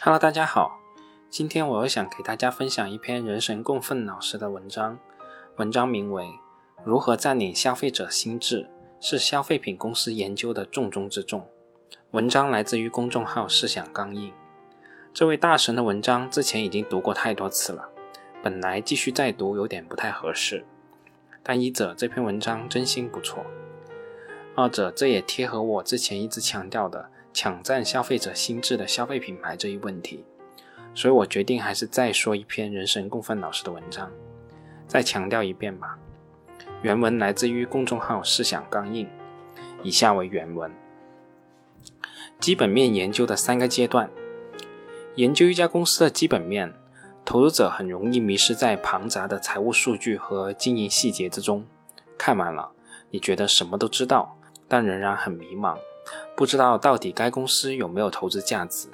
Hello，大家好，今天我又想给大家分享一篇人神共愤老师的文章，文章名为《如何占领消费者心智》，是消费品公司研究的重中之重。文章来自于公众号“思想刚硬”。这位大神的文章之前已经读过太多次了，本来继续再读有点不太合适，但一者这篇文章真心不错，二者这也贴合我之前一直强调的抢占消费者心智的消费品牌这一问题，所以我决定还是再说一篇人神共愤老师的文章，再强调一遍吧。原文来自于公众号“思想刚硬”，以下为原文：基本面研究的三个阶段。研究一家公司的基本面，投资者很容易迷失在庞杂的财务数据和经营细节之中。看完了，你觉得什么都知道，但仍然很迷茫，不知道到底该公司有没有投资价值，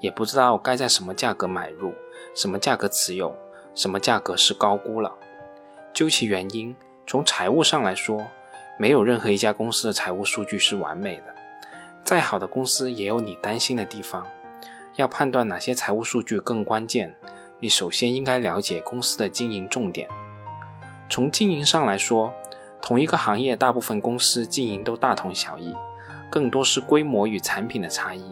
也不知道该在什么价格买入，什么价格持有，什么价格是高估了。究其原因，从财务上来说，没有任何一家公司的财务数据是完美的，再好的公司也有你担心的地方。要判断哪些财务数据更关键，你首先应该了解公司的经营重点。从经营上来说，同一个行业大部分公司经营都大同小异，更多是规模与产品的差异。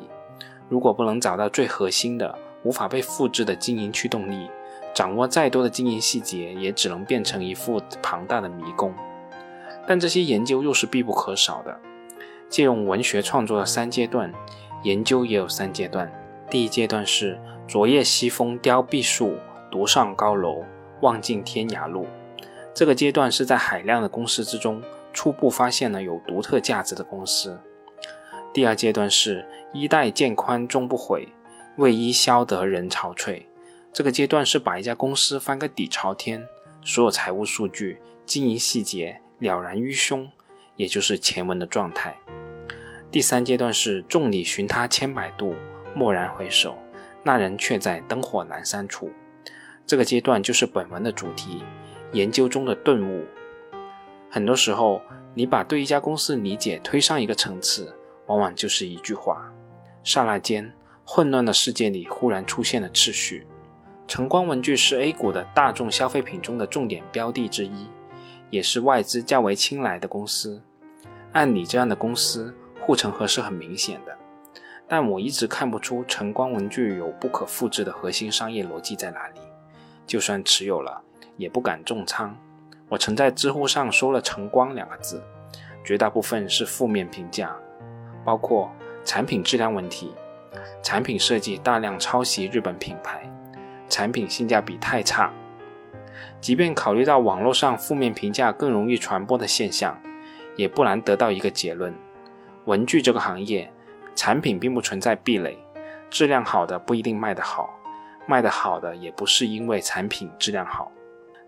如果不能找到最核心的、无法被复制的经营驱动力，掌握再多的经营细节，也只能变成一副庞大的迷宫。但这些研究又是必不可少的。借用文学创作的三阶段，研究也有三阶段。第一阶段是昨夜西风凋碧树，独上高楼，望尽天涯路。这个阶段是在海量的公司之中，初步发现了有独特价值的公司。第二阶段是衣带渐宽终不悔，为伊消得人憔悴。这个阶段是把一家公司翻个底朝天，所有财务数据、经营细节了然于胸，也就是前文的状态。第三阶段是众里寻他千百度。蓦然回首，那人却在灯火阑珊处。这个阶段就是本文的主题，研究中的顿悟。很多时候，你把对一家公司理解推上一个层次，往往就是一句话。刹那间，混乱的世界里忽然出现了秩序。晨光文具是 A 股的大众消费品中的重点标的之一，也是外资较为青睐的公司。按你这样的公司，护城河是很明显的。但我一直看不出晨光文具有不可复制的核心商业逻辑在哪里，就算持有了，也不敢重仓。我曾在知乎上说了“晨光”两个字，绝大部分是负面评价，包括产品质量问题、产品设计大量抄袭日本品牌、产品性价比太差。即便考虑到网络上负面评价更容易传播的现象，也不难得到一个结论：文具这个行业。产品并不存在壁垒，质量好的不一定卖得好，卖得好的也不是因为产品质量好。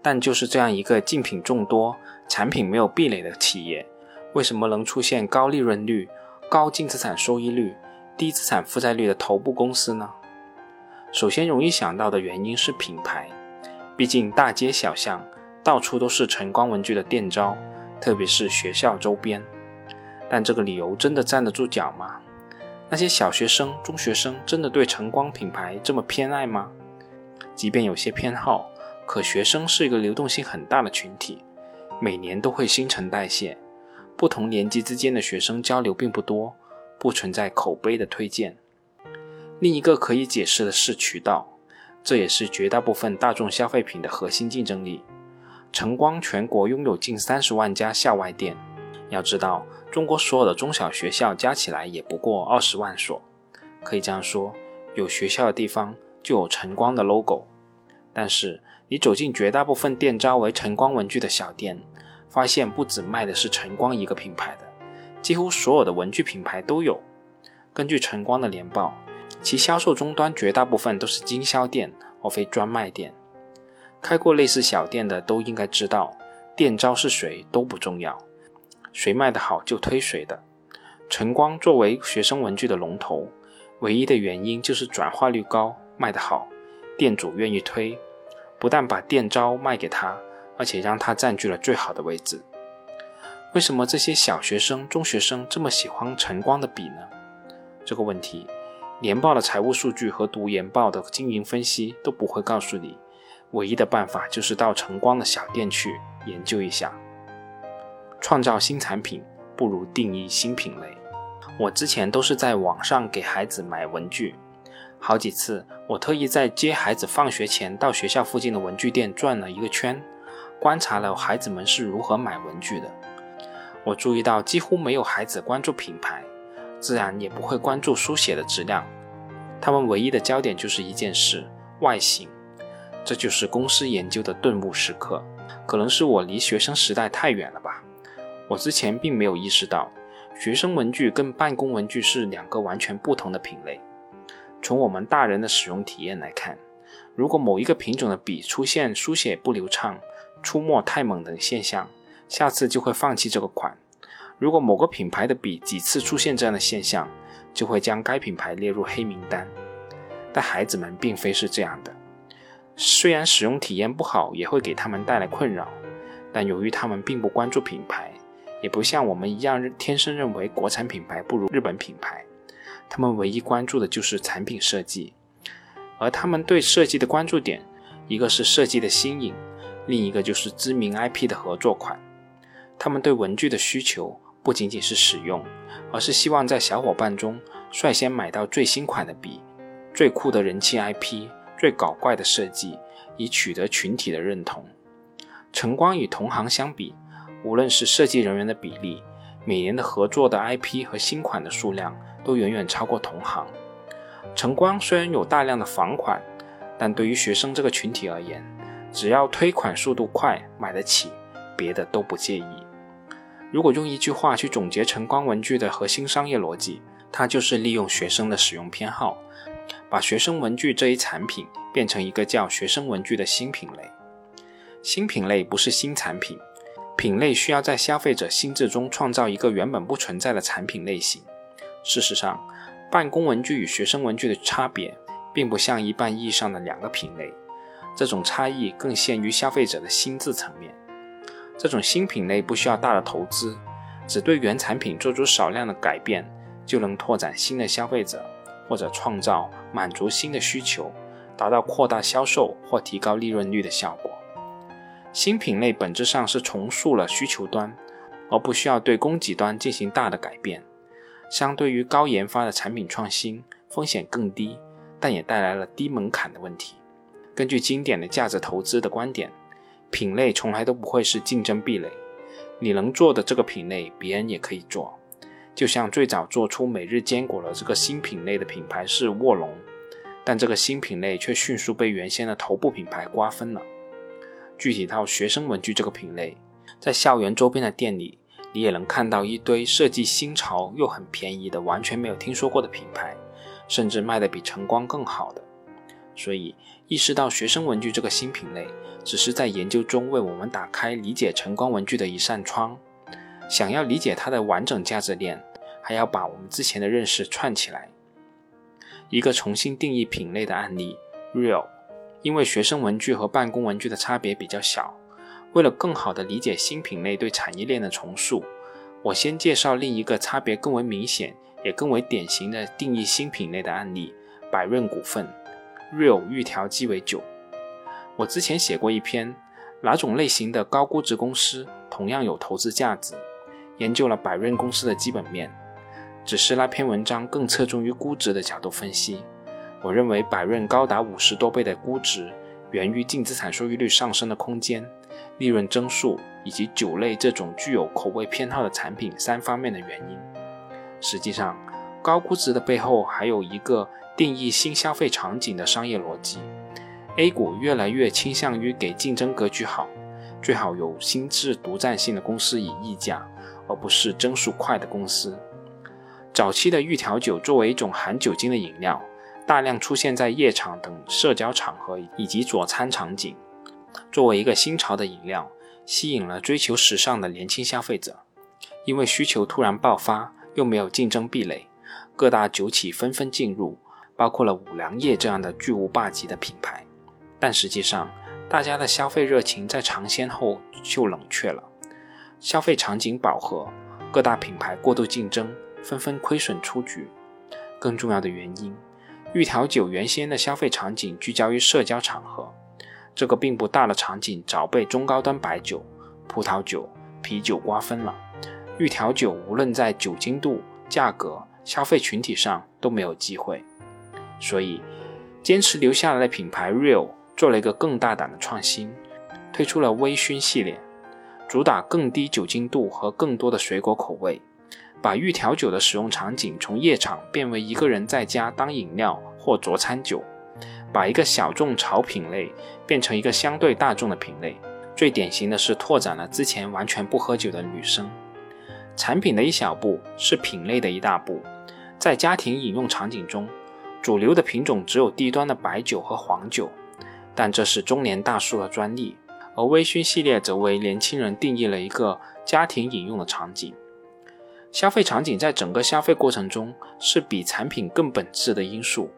但就是这样一个竞品众多、产品没有壁垒的企业，为什么能出现高利润率、高净资产收益率、低资产负债率的头部公司呢？首先容易想到的原因是品牌，毕竟大街小巷到处都是晨光文具的店招，特别是学校周边。但这个理由真的站得住脚吗？那些小学生、中学生真的对晨光品牌这么偏爱吗？即便有些偏好，可学生是一个流动性很大的群体，每年都会新陈代谢，不同年级之间的学生交流并不多，不存在口碑的推荐。另一个可以解释的是渠道，这也是绝大部分大众消费品的核心竞争力。晨光全国拥有近三十万家校外店，要知道。中国所有的中小学校加起来也不过二十万所，可以这样说，有学校的地方就有晨光的 logo。但是你走进绝大部分店招为晨光文具的小店，发现不止卖的是晨光一个品牌的，几乎所有的文具品牌都有。根据晨光的年报，其销售终端绝大部分都是经销店而非专卖店。开过类似小店的都应该知道，店招是谁都不重要。谁卖得好就推谁的。晨光作为学生文具的龙头，唯一的原因就是转化率高，卖得好，店主愿意推，不但把店招卖给他，而且让他占据了最好的位置。为什么这些小学生、中学生这么喜欢晨光的笔呢？这个问题年报的财务数据和读研报的经营分析都不会告诉你。唯一的办法就是到晨光的小店去研究一下。创造新产品不如定义新品类。我之前都是在网上给孩子买文具，好几次我特意在接孩子放学前到学校附近的文具店转了一个圈，观察了孩子们是如何买文具的。我注意到几乎没有孩子关注品牌，自然也不会关注书写的质量。他们唯一的焦点就是一件事：外形。这就是公司研究的顿悟时刻。可能是我离学生时代太远了吧。我之前并没有意识到，学生文具跟办公文具是两个完全不同的品类。从我们大人的使用体验来看，如果某一个品种的笔出现书写不流畅、出没太猛等现象，下次就会放弃这个款；如果某个品牌的笔几次出现这样的现象，就会将该品牌列入黑名单。但孩子们并非是这样的，虽然使用体验不好也会给他们带来困扰，但由于他们并不关注品牌。也不像我们一样天生认为国产品牌不如日本品牌，他们唯一关注的就是产品设计，而他们对设计的关注点，一个是设计的新颖，另一个就是知名 IP 的合作款。他们对文具的需求不仅仅是使用，而是希望在小伙伴中率先买到最新款的笔、最酷的人气 IP、最搞怪的设计，以取得群体的认同。晨光与同行相比。无论是设计人员的比例，每年的合作的 IP 和新款的数量都远远超过同行。晨光虽然有大量的仿款，但对于学生这个群体而言，只要推款速度快、买得起，别的都不介意。如果用一句话去总结晨光文具的核心商业逻辑，它就是利用学生的使用偏好，把学生文具这一产品变成一个叫学生文具的新品类。新品类不是新产品。品类需要在消费者心智中创造一个原本不存在的产品类型。事实上，办公文具与学生文具的差别，并不像一般意义上的两个品类。这种差异更限于消费者的心智层面。这种新品类不需要大的投资，只对原产品做出少量的改变，就能拓展新的消费者，或者创造满足新的需求，达到扩大销售或提高利润率的效果。新品类本质上是重塑了需求端，而不需要对供给端进行大的改变。相对于高研发的产品创新，风险更低，但也带来了低门槛的问题。根据经典的价值投资的观点，品类从来都不会是竞争壁垒。你能做的这个品类，别人也可以做。就像最早做出每日坚果的这个新品类的品牌是卧龙，但这个新品类却迅速被原先的头部品牌瓜分了。具体到学生文具这个品类，在校园周边的店里，你也能看到一堆设计新潮又很便宜的、完全没有听说过的品牌，甚至卖的比晨光更好的。所以，意识到学生文具这个新品类，只是在研究中为我们打开理解晨光文具的一扇窗。想要理解它的完整价值链，还要把我们之前的认识串起来。一个重新定义品类的案例：Real。因为学生文具和办公文具的差别比较小，为了更好地理解新品类对产业链的重塑，我先介绍另一个差别更为明显也更为典型的定义新品类的案例——百润股份，Real 预调鸡尾酒。我之前写过一篇，哪种类型的高估值公司同样有投资价值，研究了百润公司的基本面，只是那篇文章更侧重于估值的角度分析。我认为百润高达五十多倍的估值，源于净资产收益率上升的空间、利润增速以及酒类这种具有口味偏好的产品三方面的原因。实际上，高估值的背后还有一个定义新消费场景的商业逻辑。A 股越来越倾向于给竞争格局好、最好有心智独占性的公司以溢价，而不是增速快的公司。早期的预调酒作为一种含酒精的饮料。大量出现在夜场等社交场合以及佐餐场景，作为一个新潮的饮料，吸引了追求时尚的年轻消费者。因为需求突然爆发，又没有竞争壁垒，各大酒企纷纷进入，包括了五粮液这样的巨无霸级的品牌。但实际上，大家的消费热情在尝鲜后就冷却了，消费场景饱和，各大品牌过度竞争，纷纷亏损出局。更重要的原因。玉条酒原先的消费场景聚焦于社交场合，这个并不大的场景早被中高端白酒、葡萄酒、啤酒瓜分了。玉条酒无论在酒精度、价格、消费群体上都没有机会，所以坚持留下来的品牌 Real 做了一个更大胆的创新，推出了微醺系列，主打更低酒精度和更多的水果口味。把预调酒的使用场景从夜场变为一个人在家当饮料或佐餐酒，把一个小众潮品类变成一个相对大众的品类。最典型的是拓展了之前完全不喝酒的女生。产品的一小步是品类的一大步。在家庭饮用场景中，主流的品种只有低端的白酒和黄酒，但这是中年大叔的专利。而微醺系列则为年轻人定义了一个家庭饮用的场景。消费场景在整个消费过程中是比产品更本质的因素。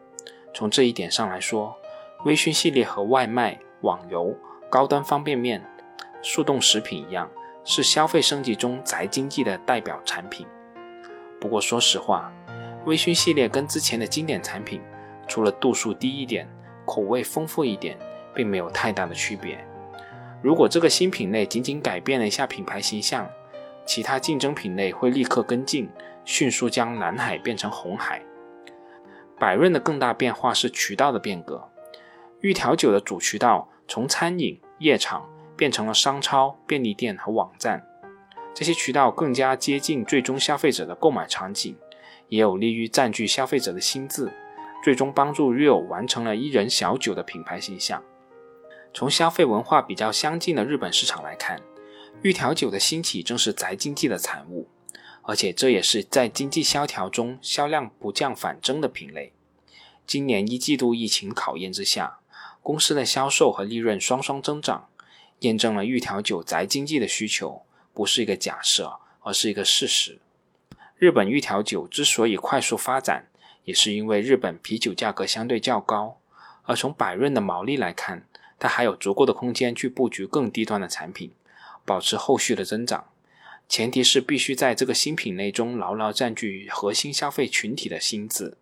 从这一点上来说，微醺系列和外卖、网游、高端方便面、速冻食品一样，是消费升级中宅经济的代表产品。不过说实话，微醺系列跟之前的经典产品，除了度数低一点、口味丰富一点，并没有太大的区别。如果这个新品类仅仅改变了一下品牌形象，其他竞争品类会立刻跟进，迅速将蓝海变成红海。百润的更大变化是渠道的变革，玉条酒的主渠道从餐饮、夜场变成了商超、便利店和网站，这些渠道更加接近最终消费者的购买场景，也有利于占据消费者的心智，最终帮助 Rio 完成了一人小酒的品牌形象。从消费文化比较相近的日本市场来看。玉条酒的兴起正是宅经济的产物，而且这也是在经济萧条中销量不降反增的品类。今年一季度疫情考验之下，公司的销售和利润双双增长，验证了玉条酒宅经济的需求不是一个假设，而是一个事实。日本玉条酒之所以快速发展，也是因为日本啤酒价格相对较高，而从百润的毛利来看，它还有足够的空间去布局更低端的产品。保持后续的增长，前提是必须在这个新品类中牢牢占据核心消费群体的心智。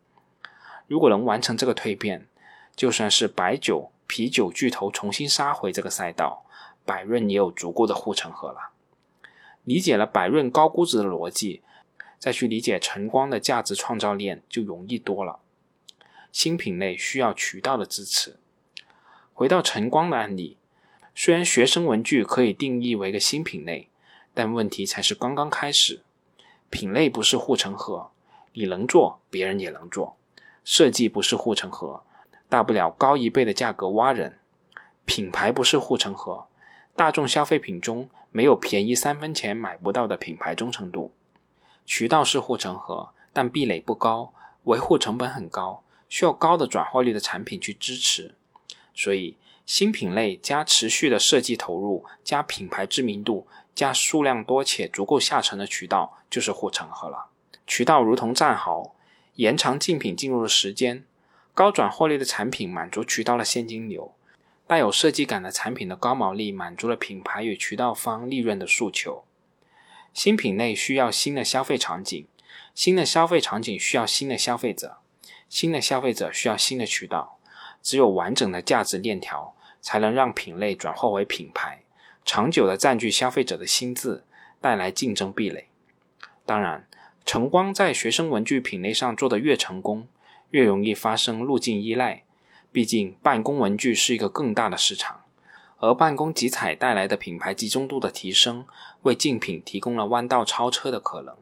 如果能完成这个蜕变，就算是白酒、啤酒巨头重新杀回这个赛道，百润也有足够的护城河了。理解了百润高估值的逻辑，再去理解晨光的价值创造链就容易多了。新品类需要渠道的支持。回到晨光的案例。虽然学生文具可以定义为个新品类，但问题才是刚刚开始。品类不是护城河，你能做，别人也能做；设计不是护城河，大不了高一倍的价格挖人。品牌不是护城河，大众消费品中没有便宜三分钱买不到的品牌忠诚度。渠道是护城河，但壁垒不高，维护成本很高，需要高的转化率的产品去支持。所以。新品类加持续的设计投入，加品牌知名度，加数量多且足够下沉的渠道，就是护城河了。渠道如同战壕，延长竞品进入的时间；高转化率的产品满足渠道的现金流；带有设计感的产品的高毛利满足了品牌与渠道方利润的诉求。新品类需要新的消费场景，新的消费场景需要新的消费者，新的消费者需要新的渠道。只有完整的价值链条。才能让品类转化为品牌，长久的占据消费者的心智，带来竞争壁垒。当然，晨光在学生文具品类上做的越成功，越容易发生路径依赖。毕竟，办公文具是一个更大的市场，而办公集采带来的品牌集中度的提升，为竞品提供了弯道超车的可能。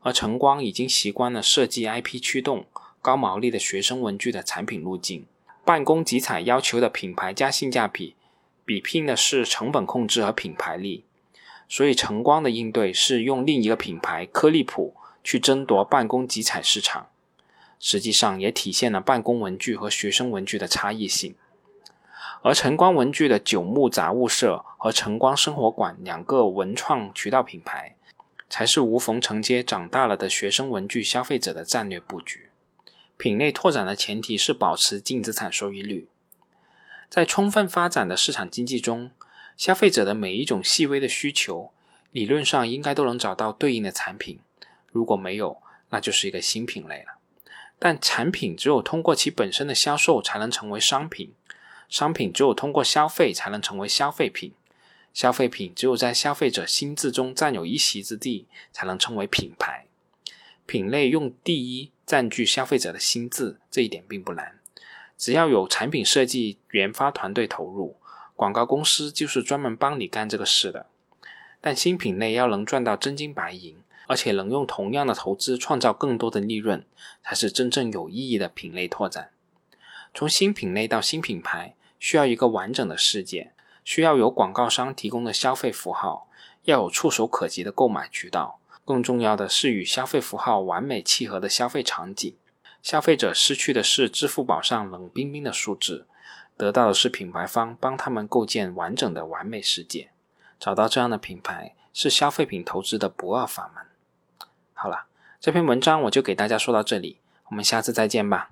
而晨光已经习惯了设计 IP 驱动、高毛利的学生文具的产品路径。办公集采要求的品牌加性价比，比拼的是成本控制和品牌力。所以晨光的应对是用另一个品牌科利普去争夺办公集采市场，实际上也体现了办公文具和学生文具的差异性。而晨光文具的九牧杂物社和晨光生活馆两个文创渠道品牌，才是无缝承接长大了的学生文具消费者的战略布局。品类拓展的前提是保持净资产收益率。在充分发展的市场经济中，消费者的每一种细微的需求，理论上应该都能找到对应的产品。如果没有，那就是一个新品类了。但产品只有通过其本身的销售才能成为商品，商品只有通过消费才能成为消费品，消费品只有在消费者心智中占有一席之地才能成为品牌。品类用第一占据消费者的心智，这一点并不难，只要有产品设计研发团队投入，广告公司就是专门帮你干这个事的。但新品类要能赚到真金白银。而且能用同样的投资创造更多的利润，才是真正有意义的品类拓展。从新品类到新品牌，需要一个完整的世界，需要有广告商提供的消费符号，要有触手可及的购买渠道，更重要的是与消费符号完美契合的消费场景。消费者失去的是支付宝上冷冰冰的数字，得到的是品牌方帮他们构建完整的完美世界。找到这样的品牌，是消费品投资的不二法门。好了，这篇文章我就给大家说到这里，我们下次再见吧。